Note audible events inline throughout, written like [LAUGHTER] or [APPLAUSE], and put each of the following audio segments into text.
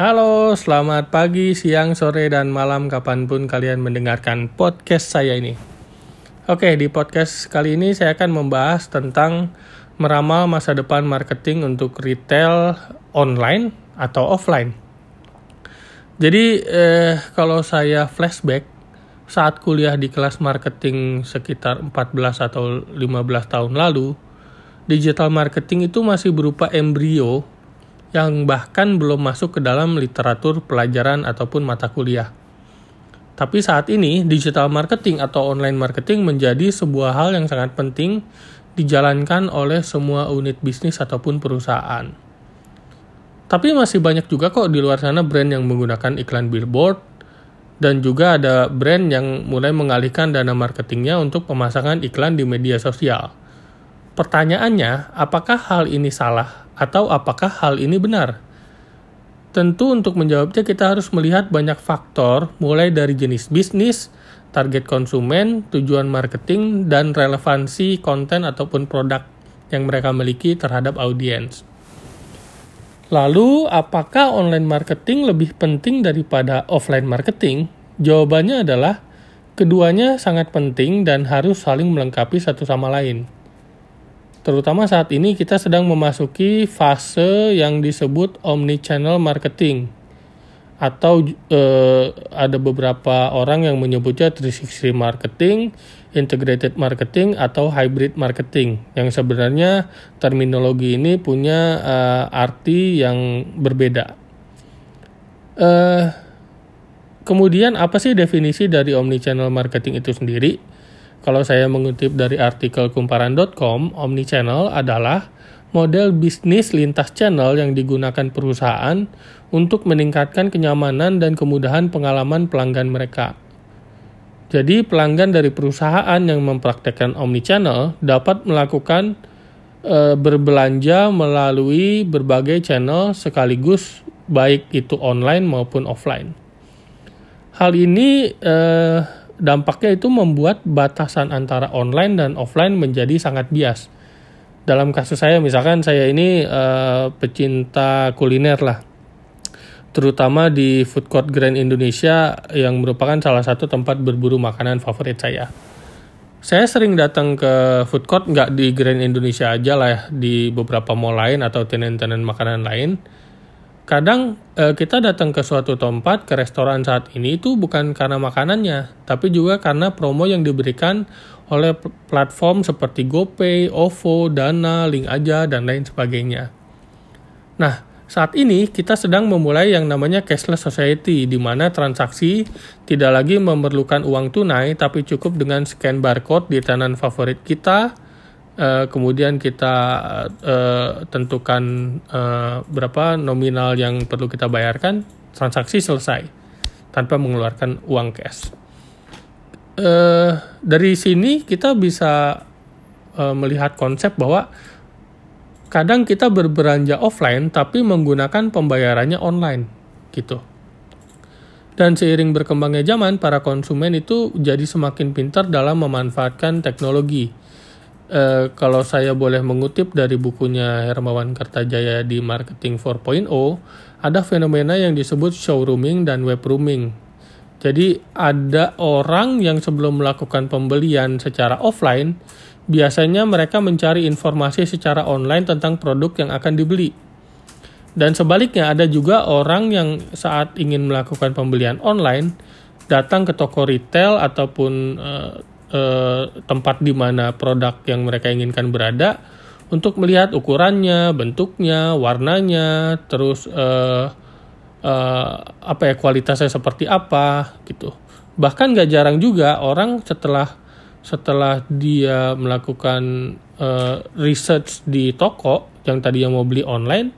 Halo, selamat pagi, siang, sore, dan malam kapan pun kalian mendengarkan podcast saya ini. Oke, di podcast kali ini saya akan membahas tentang meramal masa depan marketing untuk retail online atau offline. Jadi, eh, kalau saya flashback, saat kuliah di kelas marketing sekitar 14 atau 15 tahun lalu, digital marketing itu masih berupa embrio yang bahkan belum masuk ke dalam literatur pelajaran ataupun mata kuliah. Tapi saat ini, digital marketing atau online marketing menjadi sebuah hal yang sangat penting dijalankan oleh semua unit bisnis ataupun perusahaan. Tapi masih banyak juga kok di luar sana brand yang menggunakan iklan billboard, dan juga ada brand yang mulai mengalihkan dana marketingnya untuk pemasangan iklan di media sosial. Pertanyaannya, apakah hal ini salah atau apakah hal ini benar? Tentu untuk menjawabnya kita harus melihat banyak faktor mulai dari jenis bisnis, target konsumen, tujuan marketing, dan relevansi konten ataupun produk yang mereka miliki terhadap audiens. Lalu, apakah online marketing lebih penting daripada offline marketing? Jawabannya adalah keduanya sangat penting dan harus saling melengkapi satu sama lain terutama saat ini kita sedang memasuki fase yang disebut omni-channel marketing atau eh, ada beberapa orang yang menyebutnya 360 marketing, integrated marketing atau hybrid marketing yang sebenarnya terminologi ini punya eh, arti yang berbeda. Eh, kemudian apa sih definisi dari omni-channel marketing itu sendiri? Kalau saya mengutip dari artikel kumparan.com, omnichannel adalah model bisnis lintas channel yang digunakan perusahaan untuk meningkatkan kenyamanan dan kemudahan pengalaman pelanggan mereka. Jadi, pelanggan dari perusahaan yang mempraktekkan omnichannel dapat melakukan e, berbelanja melalui berbagai channel sekaligus baik itu online maupun offline. Hal ini eh, dampaknya itu membuat batasan antara online dan offline menjadi sangat bias. Dalam kasus saya, misalkan saya ini uh, pecinta kuliner lah, terutama di food court Grand Indonesia yang merupakan salah satu tempat berburu makanan favorit saya. Saya sering datang ke food court nggak di Grand Indonesia aja lah ya, di beberapa mall lain atau tenan-tenan makanan lain kadang eh, kita datang ke suatu tempat ke restoran saat ini itu bukan karena makanannya, tapi juga karena promo yang diberikan oleh platform seperti GoPay, OVO, Dana, Link Aja, dan lain sebagainya. Nah, saat ini kita sedang memulai yang namanya cashless society, di mana transaksi tidak lagi memerlukan uang tunai, tapi cukup dengan scan barcode di tenan favorit kita, uh, kemudian kita uh, tentukan uh, berapa nominal yang perlu kita bayarkan, transaksi selesai tanpa mengeluarkan uang cash. Uh, dari sini kita bisa uh, melihat konsep bahwa kadang kita berbelanja offline tapi menggunakan pembayarannya online gitu. Dan seiring berkembangnya zaman, para konsumen itu jadi semakin pintar dalam memanfaatkan teknologi Uh, kalau saya boleh mengutip dari bukunya Hermawan Kertajaya di Marketing 4.0, ada fenomena yang disebut showrooming dan web rooming. Jadi ada orang yang sebelum melakukan pembelian secara offline, biasanya mereka mencari informasi secara online tentang produk yang akan dibeli. Dan sebaliknya ada juga orang yang saat ingin melakukan pembelian online datang ke toko retail ataupun uh, eh, tempat di mana produk yang mereka inginkan berada untuk melihat ukurannya, bentuknya, warnanya, terus eh, eh, apa ya kualitasnya seperti apa gitu. Bahkan gak jarang juga orang setelah setelah dia melakukan eh, research di toko yang tadi yang mau beli online,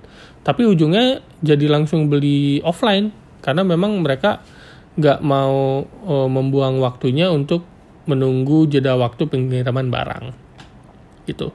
tapi ujungnya jadi langsung beli offline karena memang mereka nggak mau uh, membuang waktunya untuk menunggu jeda waktu pengiriman barang. Gitu.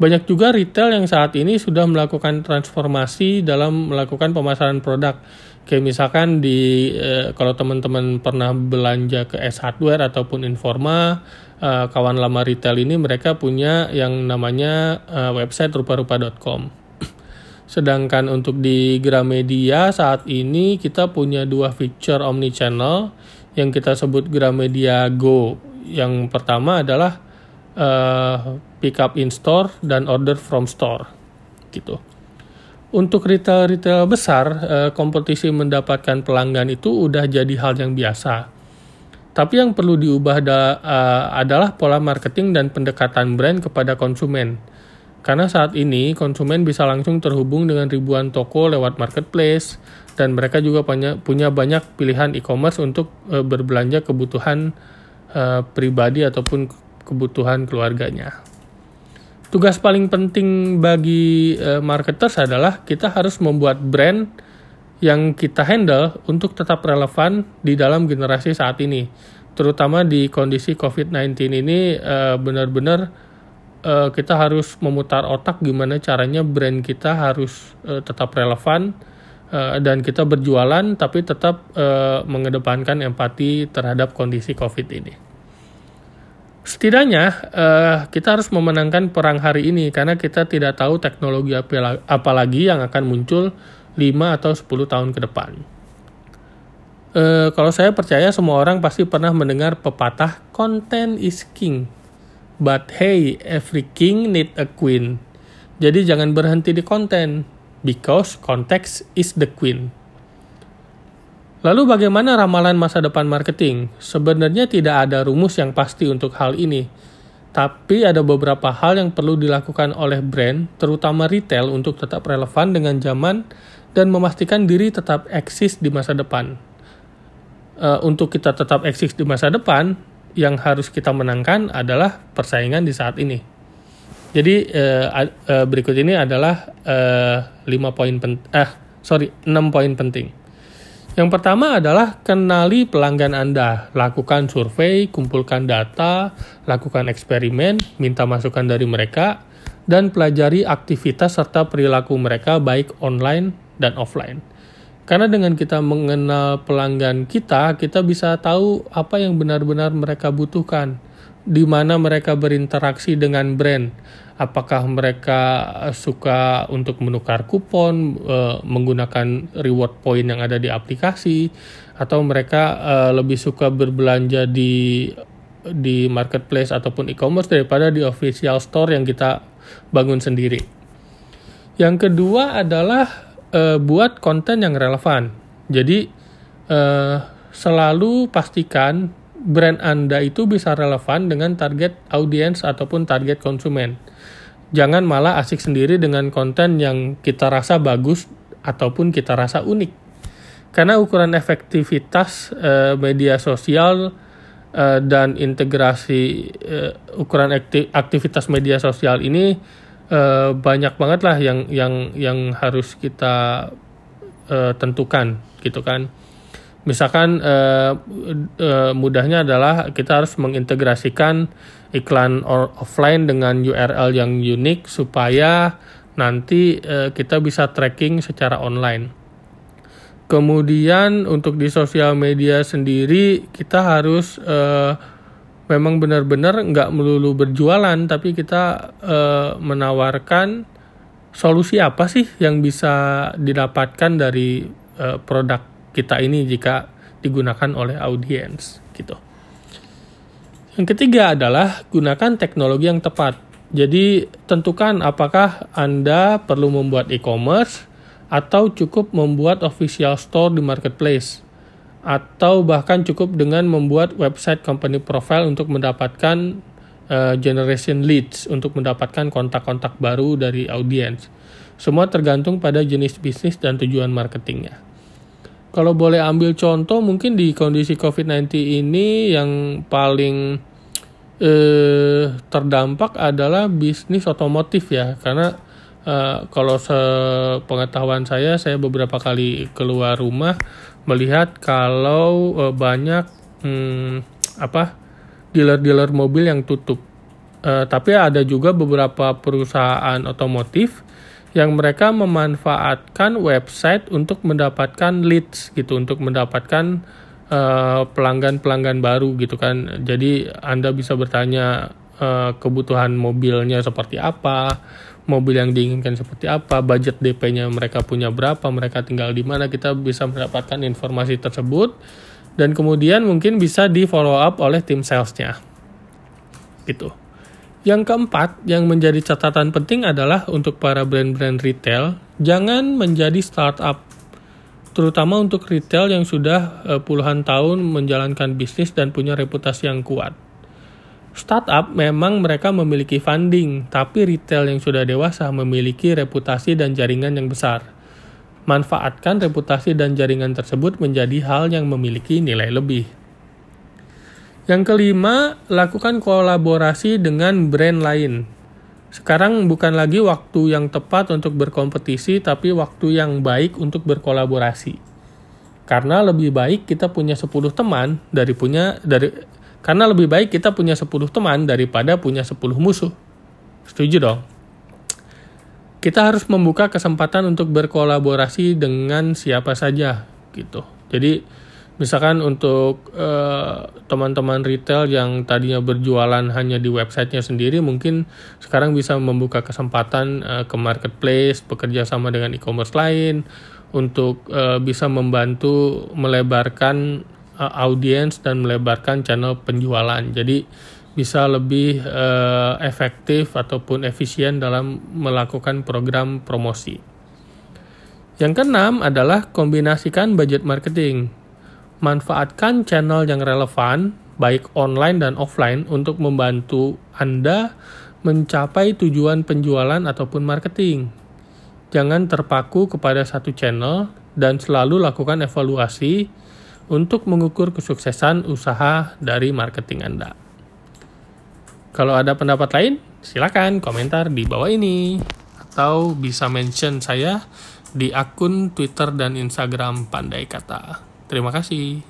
Banyak juga retail yang saat ini sudah melakukan transformasi dalam melakukan pemasaran produk. Kayak misalkan di eh, kalau teman-teman pernah belanja ke S Hardware ataupun Informa, eh, kawan lama retail ini mereka punya yang namanya eh, website rupa-rupa.com. [CLEARS THROAT] Sedangkan untuk di Gramedia saat ini kita punya dua feature omni channel yang kita sebut Gramedia Go. Yang pertama adalah uh, pick up in store dan order from store gitu. Untuk retail-retail besar, uh, kompetisi mendapatkan pelanggan itu udah jadi hal yang biasa. Tapi yang perlu diubah da, uh, adalah pola marketing dan pendekatan brand kepada konsumen karena saat ini konsumen bisa langsung terhubung dengan ribuan toko lewat marketplace dan mereka juga punya, banyak pilihan e-commerce untuk berbelanja kebutuhan e, pribadi ataupun kebutuhan keluarganya. Tugas paling penting bagi e, marketers adalah kita harus membuat brand yang kita handle untuk tetap relevan di dalam generasi saat ini. Terutama di kondisi COVID-19 ini benar-benar uh, kita harus memutar otak gimana caranya brand kita harus uh, tetap relevan uh, dan kita berjualan tapi tetap uh, mengedepankan empati terhadap kondisi COVID ini. Setidaknya uh, kita harus memenangkan perang hari ini karena kita tidak tahu teknologi apa lagi yang akan muncul 5 atau 10 tahun ke depan. Kalau saya percaya semua orang pasti pernah mendengar pepatah content is king But hey, every king need a queen. Jadi jangan berhenti di konten, because context is the queen. Lalu bagaimana ramalan masa depan marketing? Sebenarnya tidak ada rumus yang pasti untuk hal ini. Tapi ada beberapa hal yang perlu dilakukan oleh brand, terutama retail untuk tetap relevan dengan zaman dan memastikan diri tetap eksis di masa depan. Uh, untuk kita tetap eksis di masa depan, yang harus kita menangkan adalah persaingan di saat ini. Jadi uh, uh, berikut ini adalah uh, poin pen eh sorry 6 poin penting. Yang pertama adalah kenali pelanggan Anda, lakukan survei, kumpulkan data, lakukan eksperimen, minta masukan dari mereka, dan pelajari aktivitas serta perilaku mereka baik online dan offline. Karena dengan kita mengenal pelanggan kita, kita bisa tahu apa yang benar-benar mereka butuhkan, di mana mereka berinteraksi dengan brand. Apakah mereka suka untuk menukar kupon, e, menggunakan reward point yang ada di aplikasi, atau mereka e, lebih suka berbelanja di di marketplace ataupun e-commerce daripada di official store yang kita bangun sendiri. Yang kedua adalah uh, buat konten yang relevan. Jadi uh, selalu pastikan brand Anda itu bisa relevan dengan target audiens ataupun target konsumen. Jangan malah asik sendiri dengan konten yang kita rasa bagus ataupun kita rasa unik. Karena ukuran efektivitas uh, media sosial uh, dan integrasi uh, ukuran aktivitas media sosial ini uh, banyak banget lah yang yang yang harus kita uh, tentukan gitu kan misalkan uh, uh, mudahnya adalah kita harus mengintegrasikan iklan or offline dengan URL yang unik supaya nanti uh, kita bisa tracking secara online. Kemudian untuk di sosial media sendiri kita harus uh, memang benar-benar nggak melulu berjualan tapi kita e, menawarkan solusi apa sih yang bisa didapatkan dari e, produk kita ini jika digunakan oleh audiens gitu. Yang ketiga adalah gunakan teknologi yang tepat. Jadi tentukan apakah Anda perlu membuat e-commerce atau cukup membuat official store di marketplace atau bahkan cukup dengan membuat website company profile untuk mendapatkan uh, generation leads untuk mendapatkan kontak-kontak baru dari audiens. Semua tergantung pada jenis bisnis dan tujuan marketingnya. Kalau boleh ambil contoh mungkin di kondisi COVID-19 ini yang paling eh, terdampak adalah bisnis otomotif ya karena Uh, kalau sepengetahuan saya, saya beberapa kali keluar rumah melihat kalau uh, banyak hmm, apa dealer-dealer mobil yang tutup. Uh, tapi ada juga beberapa perusahaan otomotif yang mereka memanfaatkan website untuk mendapatkan leads gitu, untuk mendapatkan pelanggan-pelanggan uh, baru gitu kan. Jadi Anda bisa bertanya uh, kebutuhan mobilnya seperti apa, mobil yang diinginkan seperti apa, budget DP-nya mereka punya berapa, mereka tinggal di mana, kita bisa mendapatkan informasi tersebut dan kemudian mungkin bisa di follow up oleh tim salesnya. Gitu. Yang keempat, yang menjadi catatan penting adalah untuk para brand-brand retail, jangan menjadi startup. Terutama untuk retail yang sudah uh, puluhan tahun menjalankan bisnis dan punya reputasi yang kuat. Startup memang mereka memiliki funding, tapi retail yang sudah dewasa memiliki reputasi dan jaringan yang besar. Manfaatkan reputasi dan jaringan tersebut menjadi hal yang memiliki nilai lebih. Yang kelima, lakukan kolaborasi dengan brand lain. Sekarang bukan lagi waktu yang tepat untuk berkompetisi, tapi waktu yang baik untuk berkolaborasi. Karena lebih baik kita punya 10 teman dari punya dari karena lebih baik kita punya 10 teman daripada punya 10 musuh. Setuju dong? Kita harus membuka kesempatan untuk berkolaborasi dengan siapa saja gitu. Jadi misalkan untuk uh, teman-teman retail yang tadinya berjualan hanya di websitenya sendiri mungkin sekarang bisa membuka kesempatan uh, ke marketplace bekerja sama dengan e-commerce lain untuk uh, bisa membantu melebarkan uh, audiens dan melebarkan channel penjualan jadi bisa lebih uh, efektif ataupun efisien dalam melakukan program promosi. Yang keenam adalah kombinasikan budget marketing manfaatkan channel yang relevan, baik online dan offline, untuk membantu Anda mencapai tujuan penjualan ataupun marketing. Jangan terpaku kepada satu channel dan selalu lakukan evaluasi untuk mengukur kesuksesan usaha dari marketing Anda. Kalau ada pendapat lain, silakan komentar di bawah ini atau bisa mention saya di akun Twitter dan Instagram Pandai Kata. Terima kasih.